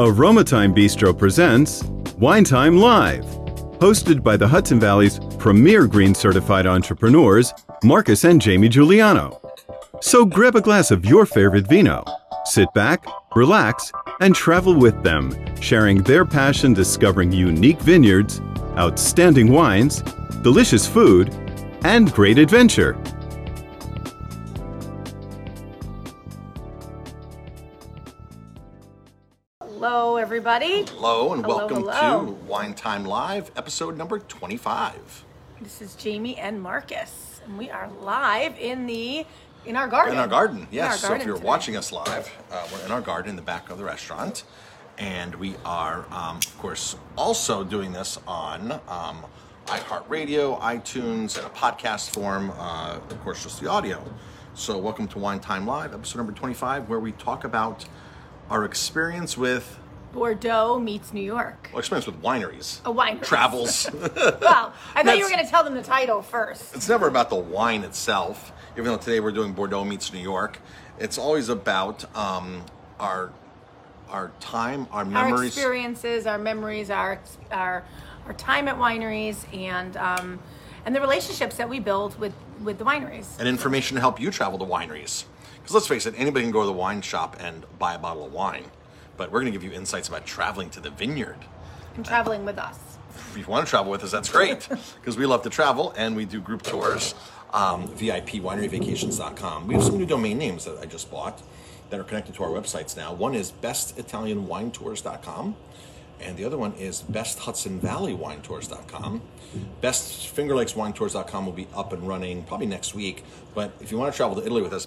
Aroma Thyme Bistro presents Wine Time Live, hosted by the Hudson Valley's premier green certified entrepreneurs, Marcus and Jamie Giuliano. So grab a glass of your favorite vino, sit back, relax, and travel with them, sharing their passion discovering unique vineyards, outstanding wines, delicious food, and great adventure. Hello, everybody. Hello and Hello, welcome hello. to Wine Time Live, episode number 25. This is Jamie and Marcus, and we are live in the in our garden. In our garden, In our yes. so if you're today. watching us live, uh, we're in our garden in the back of the restaurant. And we are, um, of course, also doing this on um, iHeartRadio, iTunes, and a podcast form, uh, of course, just the audio. So, welcome to Wine Time Live, episode number 25, where we talk about our experience with, Bordeaux meets New York. well, experience with wineries, A winery. travels. Well, I thought you were going to tell them the title first. it's never about the wine itself. Even though today we're doing Bordeaux meets New York, it's always about um, our our time, our memories, Our experiences, our memories, our our our time at wineries, and um, and the relationships that we build with with the wineries. and information to help you travel to wineries. Because let's face it, anybody can go to the wine shop and buy a bottle of wine, but we're going to give you insights about traveling to the vineyard. and traveling with us. If you want to travel with us, that's great because we love to travel and we do group tours. Um, VIPWineryVacations.com. We have some new domain names that I just bought that are connected to our websites now. One is BestItalianWineTours.com, and the other one is BestHudsonValleyWineTours.com. BestFingerLakesWineTours.com will be up and running probably next week. But if you want to travel to Italy with us,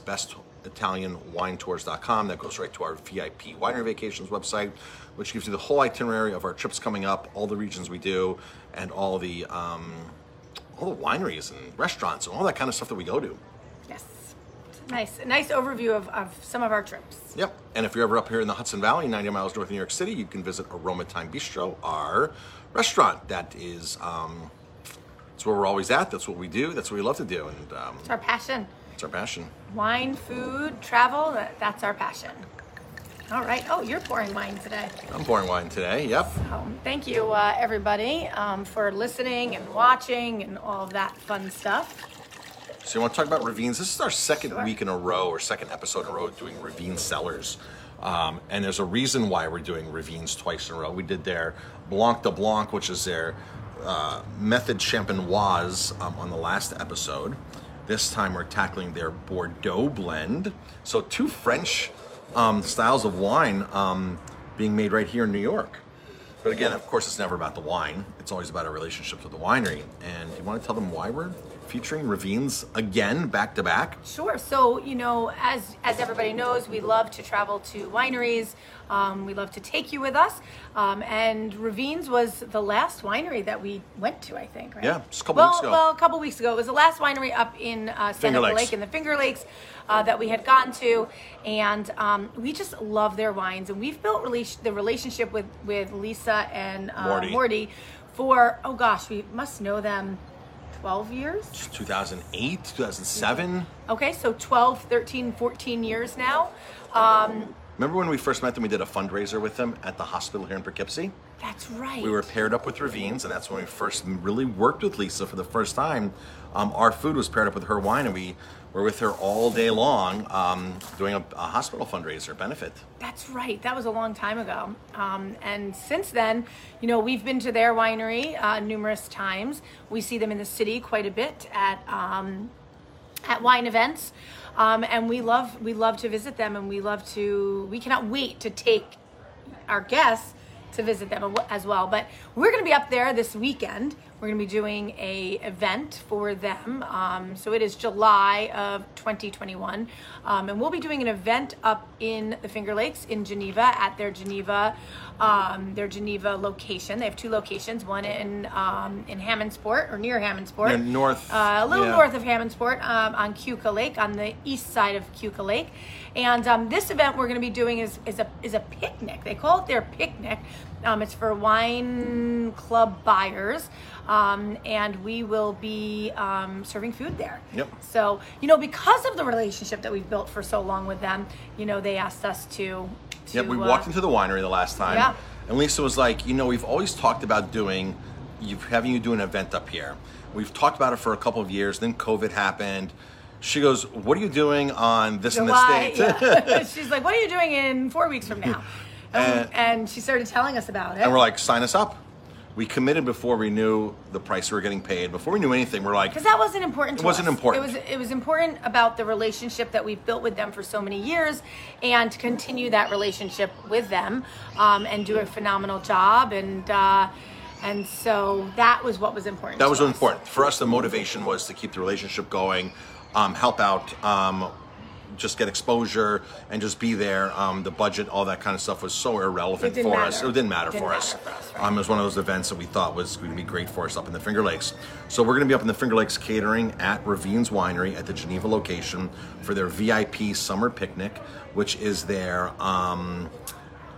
BestItalianWineTours.com. That goes right to our VIP Winery Vacations website, which gives you the whole itinerary of our trips coming up, all the regions we do, and all the um, all the wineries and restaurants and all that kind of stuff that we go to. Yes, nice, a nice overview of, of some of our trips. Yep. And if you're ever up here in the Hudson Valley, 90 miles north of New York City, you can visit Aroma Thyme Bistro, our restaurant. That is, um, it's where we're always at. That's what we do. That's what we love to do, and um, It's our passion. It's our passion. Wine, food, travel, that, that's our passion. All right. Oh, you're pouring wine today. I'm pouring wine today. Yep. Um, thank you, uh, everybody, um, for listening and watching and all of that fun stuff. So you want to talk about Ravines? This is our second Sure. week in a row, or second episode in a row, doing Ravine cellars. Um, and there's a reason why we're doing Ravines twice in a row. We did their Blanc de Blanc, which is their uh, méthode champenoise, um, on the last episode. This time we're tackling their Bordeaux blend. So two French um, styles of wine um, being made right here in New York. But again, of course, it's never about the wine. It's always about our relationship with the winery. And you want to tell them why we're featuring Ravines again, back to back? Sure. So you know, as as everybody knows, we love to travel to wineries. Um, we love to take you with us. Um, and Ravines was the last winery that we went to, I think. Right? Yeah, just a couple well, weeks ago. Well, a couple weeks ago. It was the last winery up in uh, Seneca. Lake in the Finger Lakes uh, that we had gotten to, and um, we just love their wines. And we've built rela- the relationship with with Lisa and uh, Morty. Morty for oh gosh, we must know them. 12 years 2008, 2007. Okay, so 12, 13, 14 years now. Um, Remember when we first met them? We did a fundraiser with them at the hospital here in Poughkeepsie. that's right. We were paired up with Ravines, and that's when we first really worked with Lisa for the first time. Um, our food was paired up with her wine, and we were with her all day long um, doing a, a hospital fundraiser benefit. That's right. That was a long time ago. Um, and since then, you know, we've been to their winery uh, numerous times. We see them in the city quite a bit at um, at wine events, um, and we love we love to visit them, and we love to we cannot wait to take our guests to visit them as well. But we're going to be up there this weekend. We're going to be doing a event for them. Um, so it is July of 2021, um, and we'll be doing an event up in the Finger Lakes in Geneva at their Geneva um, their Geneva location. They have two locations, one in um, in Hammondsport or near Hammondsport, north, uh, a little yeah. north of Hammondsport um, on Keuka Lake, on the east side of Keuka Lake. And um, this event we're going to be doing is, is a is a picnic. They call it their picnic. Um, it's for wine club buyers, um, and we will be um, serving food there. Yep. So you know, because of the relationship that we've built for so long with them, you know, they asked us to to. Yep, we uh, walked into the winery the last time, Yeah. and Lisa was like, "You know, we've always talked about doing, you having you do an event up here. We've talked about it for a couple of years. Then COVID happened. She goes, "What are you doing on this July. and this date?" yeah. She's like, "What are you doing in four weeks from now?" And, And- and she started telling us about it. and we're like, "Sign us up." We committed before we knew the price we were getting paid. Before we knew anything, we're like, because that wasn't important. To It wasn't us. important. It was. It was important about the relationship that we've built with them for so many years, and to continue that relationship with them, um, and do a phenomenal job. And uh, and so that was what was important. That to was us. important for us. The motivation was to keep the relationship going, um, help out, um, just get exposure, and just be there. Um, the budget, all that kind of stuff, was so irrelevant for matter. us. It didn't matter It didn't for matter us. for us, right. um, it was one of those events that we thought was going to be great for us up in the Finger Lakes. So we're going to be up in the Finger Lakes catering at Ravines Winery at the Geneva location for their VIP summer picnic, which is their. Um,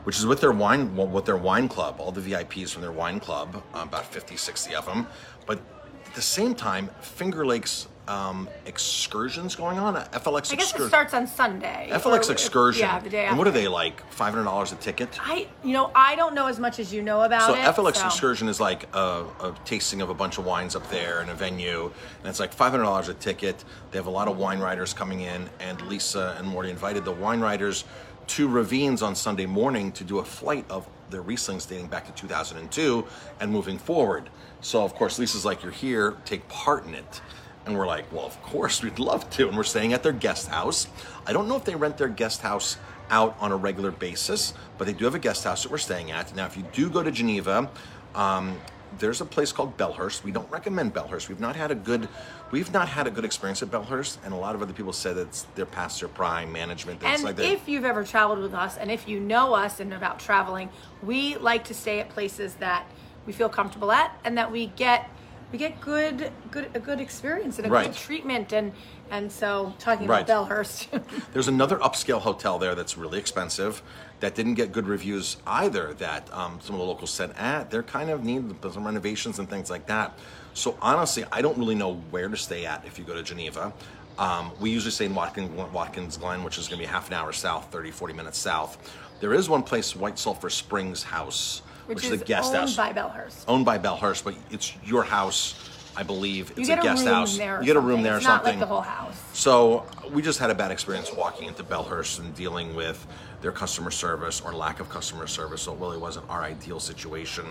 which is with their wine with their wine club all the vips from their wine club about 50 60 of them but at the same time finger lakes um, excursions going on FLX I guess it starts on Sunday. FLX or- excursion Yeah, the day and what are they like $500 a ticket I, you know, I don't know as much as you know about so it. FLX so- excursion is like a, a tasting of a bunch of wines up there in a venue, and it's like five hundred dollars a ticket. They have a lot of wine writers coming in, and Lisa and Morty invited the wine writers to Ravines on Sunday morning to do a flight of their Rieslings dating back to 2002 and moving forward. So of course Lisa's like, "You're here, take part in it." And we're like, well, of course, we'd love to. And we're staying at their guest house. I don't know if they rent their guest house out on a regular basis, but they do have a guest house that we're staying at. Now, if you do go to Geneva, um, there's a place called Belhurst. We don't recommend Belhurst. We've not had a good, we've not had a good experience at Belhurst, and a lot of other people said that it's, they're past their prime management. that And like if you've ever traveled with us, and if you know us and about traveling, we like to stay at places that we feel comfortable at, and that we get we get good good a good experience and a Right. good treatment. And and so talking Right. about Belhurst, There's another upscale hotel there that's really expensive that didn't get good reviews either. That um, some of the locals said, ah, they're kind of need some renovations and things like that. So honestly, I don't really know where to stay at if you go to Geneva. Um, we usually stay in Watkins, Watkins Glen, which is going to be half an hour south, 30, 40 minutes south. There is one place, White Sulphur Springs House, which, which is is a guest owned house by Belhurst. owned by Belhurst, but it's your house, I believe. It's You get a guest room house. there. or you get a room something. there or it's something. Not like the whole house. So we just had a bad experience walking into Belhurst and dealing with their customer service or lack of customer service. So it really wasn't our ideal situation.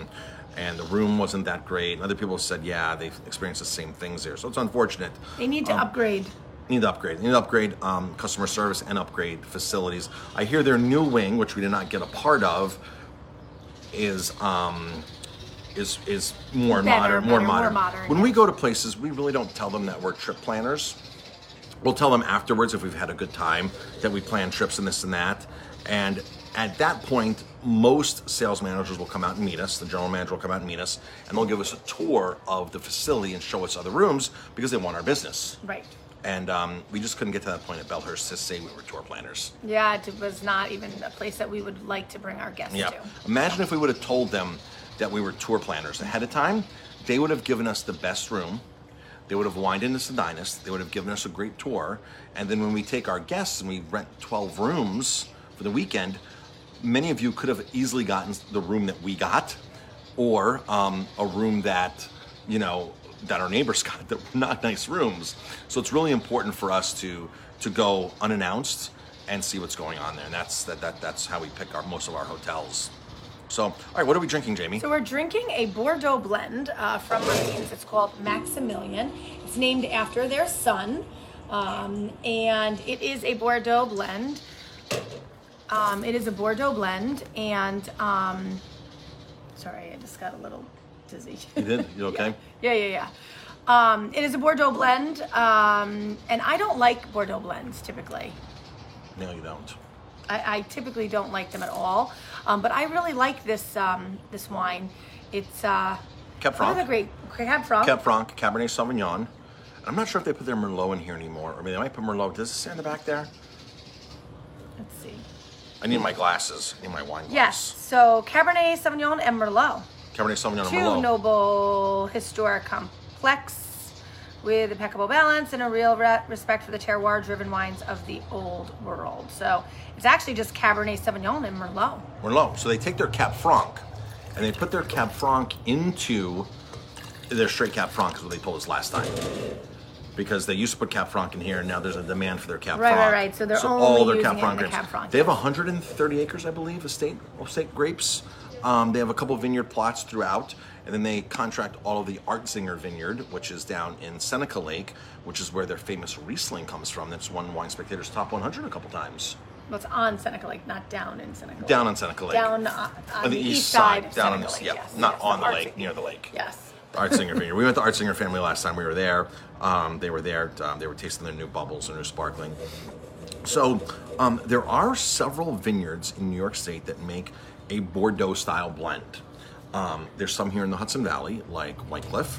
And the room wasn't that great. And other people said, yeah, they've experienced the same things there. So it's unfortunate. They need Um, to upgrade. Need to upgrade. Need to upgrade um, customer service and upgrade facilities. I hear their new wing, which we did not get a part of, is um, is is more Better, modern, more better, more modern. modern, When we go to places, we really don't tell them that we're trip planners. We'll tell them afterwards if we've had a good time that we plan trips and this and that. And at that point, most sales managers will come out and meet us. The general manager will come out and meet us, and they'll give us a tour of the facility and show us other rooms because they want our business. Right. And um, we just couldn't get to that point at Belhurst to say we were tour planners. Yeah, it was not even a place that we would like to bring our guests Yeah. to. Imagine if we would have told them that we were tour planners ahead of time. They would have given us the best room. They would have wined us and dined us. They would have given us a great tour. And then when we take our guests and we rent 12 rooms for the weekend, many of you could have easily gotten the room that we got or um, a room that, you know, that our neighbors got that were not nice rooms. So it's really important for us to to go unannounced and see what's going on there. And that's that, that that's how we pick our most of our hotels. So, all right, what are we drinking, Jamie? So we're drinking a Bordeaux blend uh, from Ravines. It's called Maximilian. It's named after their son, um, and it is a Bordeaux blend. Um, it is a Bordeaux blend, and um, sorry, I just got a little dizzy. You did? You okay? Yeah, yeah, yeah. Um, it is a Bordeaux blend, um, and I don't like Bordeaux blends typically. No, you don't. I, I typically don't like them at all, um, but I really like this um, this wine. It's uh, Cab Franc. the great Cab Franc. Cab Franc, Cabernet Sauvignon. I'm not sure if they put their Merlot in here anymore. I mean, they might put Merlot. Does it say in the back there? Let's see. I need my glasses. I need my wine glasses. Yes, so Cabernet Sauvignon and Merlot, Cabernet Sauvignon two Merlot. noble historic complex with impeccable balance and a real re- respect for the terroir driven wines of the old world. So it's actually just Cabernet Sauvignon and Merlot. Merlot. So they take their Cab Franc and they put their Cab Franc into their straight Cab Franc, is what they told us last time. Because they used to put Cab Franc in here, and now there's a demand for their Cap Right, right, Franc. right. So they're only using it in the grapes. Cab Franc, They have 130 acres, I believe, of state of state grapes. Um, they have a couple vineyard plots throughout, and then they contract all of the Argetsinger Vineyard, which is down in Seneca Lake, which is where their famous Riesling comes from. That's won Wine Spectator's top 100 a couple times. Well, it's on Seneca Lake, not down in Seneca Lake. Down on Seneca Lake. Down uh, on, on the, east side, down on the Seneca yeah, Lake, yes, not yes, on the lake, near the lake. Yes. Argetsinger Vineyard. We went to Argetsinger family last time we were there. Um, they were there. Um, they were tasting their new bubbles and their sparkling. So um, there are several vineyards in New York State that make a Bordeaux style blend. Um, there's some here in the Hudson Valley, like Whitecliff.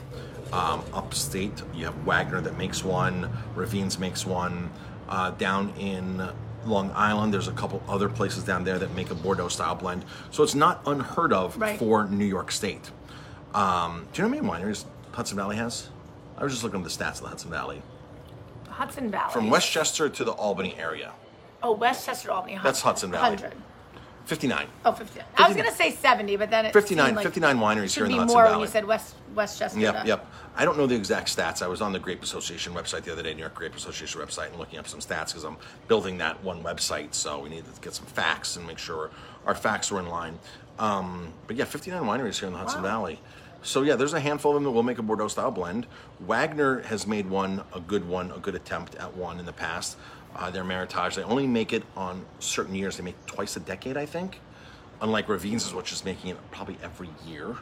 Um, upstate, you have Wagner that makes one. Ravines makes one. Uh, down in Long Island, there's a couple other places down there that make a Bordeaux style blend. So it's not unheard of Right. for New York State. Um, do you know how many wineries Hudson Valley has? I was just looking at the stats of the Hudson Valley. Hudson Valley. From Westchester to the Albany area, Oh, Westchester, Albany. That's Hudson Valley. 100. 59. Oh, 50. I was going to say 70, but then it 59 seemed like 59 wineries should here in the be Hudson more Valley. when you said West Westchester. Yep, to- yep. I don't know the exact stats. I was on the Grape Association website the other day, New York Grape Association website, and looking up some stats because I'm building that one website. So we need to get some facts and make sure our facts are in line. Um, but yeah, 59 wineries here in the Hudson Wow. Valley. So yeah, there's a handful of them that will make a Bordeaux style blend. Wagner has made one, a good one, a good attempt at one in the past. Uh, their Meritage, they only make it on certain years. They make twice a decade, I think. Unlike Ravines, which is making it probably every year.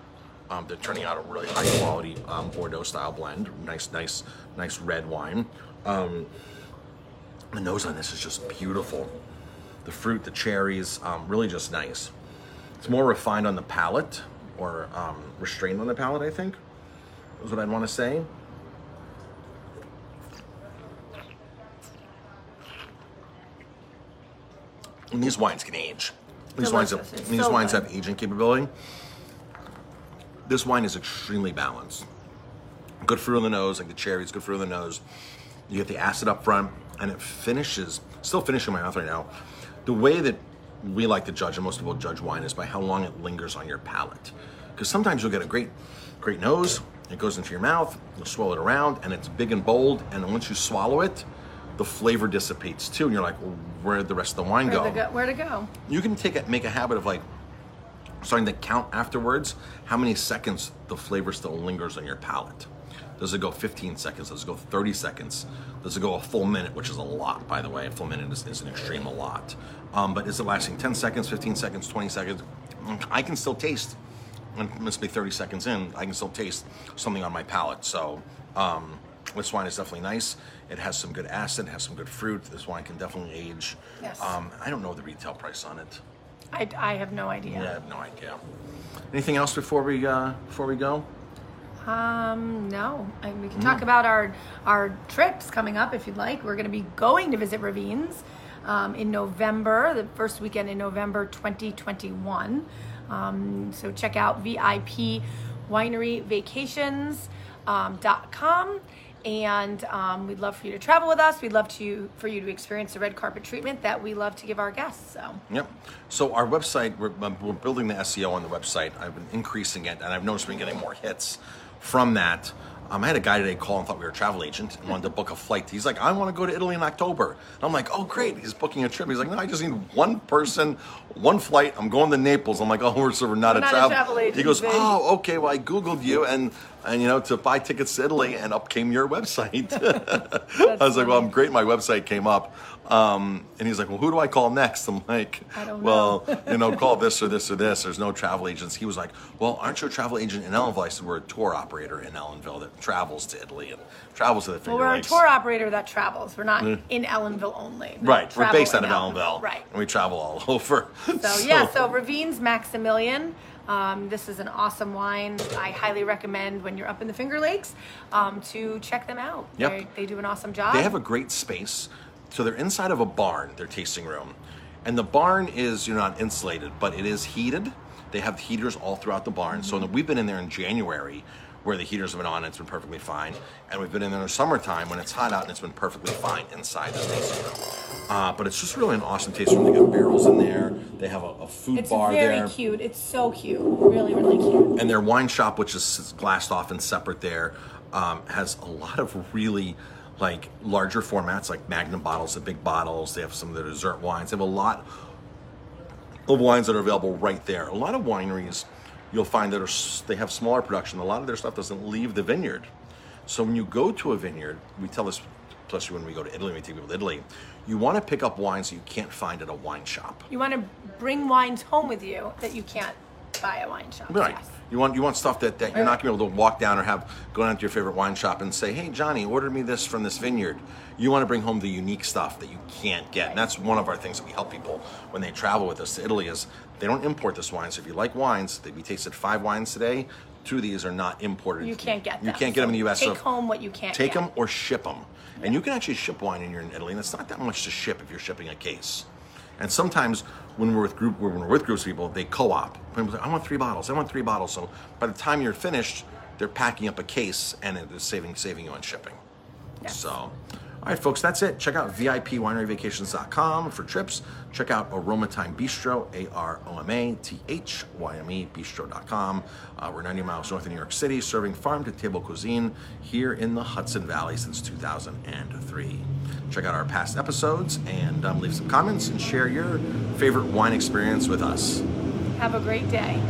Um, they're turning out a really high quality um, Bordeaux style blend. Nice, nice, nice red wine. Um, the nose on this is just beautiful. The fruit, the cherries, um, really just nice. It's more refined on the palate or um, restrained on the palate, I think, is what I'd want to say. And these wines can age. These wines, have, these so wines good. have aging capability. This wine is extremely balanced. Good fruit on the nose, like the cherries, good fruit on the nose. You get the acid up front, and it finishes, still finishing my mouth right now. The way that we like to judge, and most people judge wine, is by how long it lingers on your palate. Because sometimes you'll get a great, great nose, it goes into your mouth, you'll swirl it around, and it's big and bold, and once you swallow it, the flavor dissipates too, and you're like, well, where'd the rest of the wine go? to go? Where to go? you can take it, make a habit of like starting to count afterwards how many seconds the flavor still lingers on your palate. Does it go 15 seconds? Does it go 30 seconds? Does it go a full minute, which is a lot, by the way? A full minute is, is an extreme a lot. Um, but is it lasting 10 seconds, 15 seconds, 20 seconds? Mm, I can still taste, and must be 30 seconds in, I can still taste something on my palate. So um, this wine is definitely nice. It has some good acid, it has some good fruit. This wine can definitely age. Yes. Um, I don't know the retail price on it. I, I have no idea. Yeah, I have no idea. Anything else before we uh, before we go? Um, no. I, we can Mm. talk about our our trips coming up if you'd like. We're going to be going to visit Ravines um, in November, the first weekend in November 2021. Um, so check out VIP Winery Vacations um, com. And um, we'd love for you to travel with us. We'd love to for you to experience the red carpet treatment that we love to give our guests. So Yep. So our website, we're, we're building the SEO on the website. I've been increasing it, and I've noticed we're getting more hits from that. Um, I had a guy today call and thought we were a travel agent and wanted to book a flight. He's like, I want to go to Italy in October. And I'm like, oh, great. He's booking a trip. He's like, no, I just need one person, one flight. I'm going to Naples. I'm like, oh, we're, so we're not, We're a, not a travel. travel He goes, oh, okay. Well, I Googled you and, and you know, to buy tickets to Italy, and up came your website. I was like, well, I'm great. My website came up. Um, and he's like, well, who do I call next? I'm like, I don't well, you know, call this or this or this. There's no travel agents. He was like, well, aren't you a travel agent in Ellenville? I said, we're a tour operator in Ellenville that travels to Italy and travels to the well, we're a tour operator that travels. We're not in Ellenville only. We Right, we're based out of Ellenville. Right. And we travel all over. So yeah, so Ravines Maximilian. Um, this is an awesome wine. I highly recommend when you're up in the Finger Lakes um, to check them out. Yep. They, they do an awesome job. They have a great space. So they're inside of a barn, their tasting room. And the barn is, you're not insulated, but it is heated. They have heaters all throughout the barn. So we've been in there in January where the heaters have been on and it's been perfectly fine. And we've been in there in the summertime when it's hot out and it's been perfectly fine inside the tasting room. Uh, but it's just really an awesome tasting room. They got barrels in there. They have a, a food It's bar very cute. It's so cute. Really, really cute. And their wine shop, which is glassed off and separate there, um, has a lot of really like larger formats, like Magnum bottles and big bottles. They have some of their dessert wines. They have a lot of wines that are available right there. A lot of wineries you'll find that they have smaller production. A lot of their stuff doesn't leave the vineyard. So when you go to a vineyard, we tell this, especially when we go to Italy, we take people to Italy, you want to pick up wines that you can't find at a wine shop. You want to bring wines home with you that you can't buy at a wine shop. Right. Yes. You want you want stuff that, that you're not gonna be able to walk down or have go down to your favorite wine shop and say, Hey Johnny, order me this from this vineyard. You want to bring home the unique stuff that you can't get. And that's one of our things that we help people when they travel with us to Italy is they don't import this wine. So if you like wines, they, we tasted five wines today. Two of these are not imported. You can't get them. You can't get them in the US. Take so home what you can't Take get. them or ship them. And you can actually ship wine in you're in Italy, and it's not that much to ship if you're shipping a case. And sometimes when we're with group when we're with groups of people, they co-op. People say, I want three bottles. I want three bottles. So by the time you're finished, they're packing up a case and it is saving saving you on shipping. Yes. So, all right, folks, that's it. Check out VIPWineryVacations.com for trips. Check out Aroma Thyme Bistro, A R O M A T H Y M E, bistro.com. Uh, we're 90 miles north of New York City, serving farm to table cuisine here in the Hudson Valley since 2003. Check out our past episodes and um, leave some comments and share your favorite wine experience with us. Have a great day.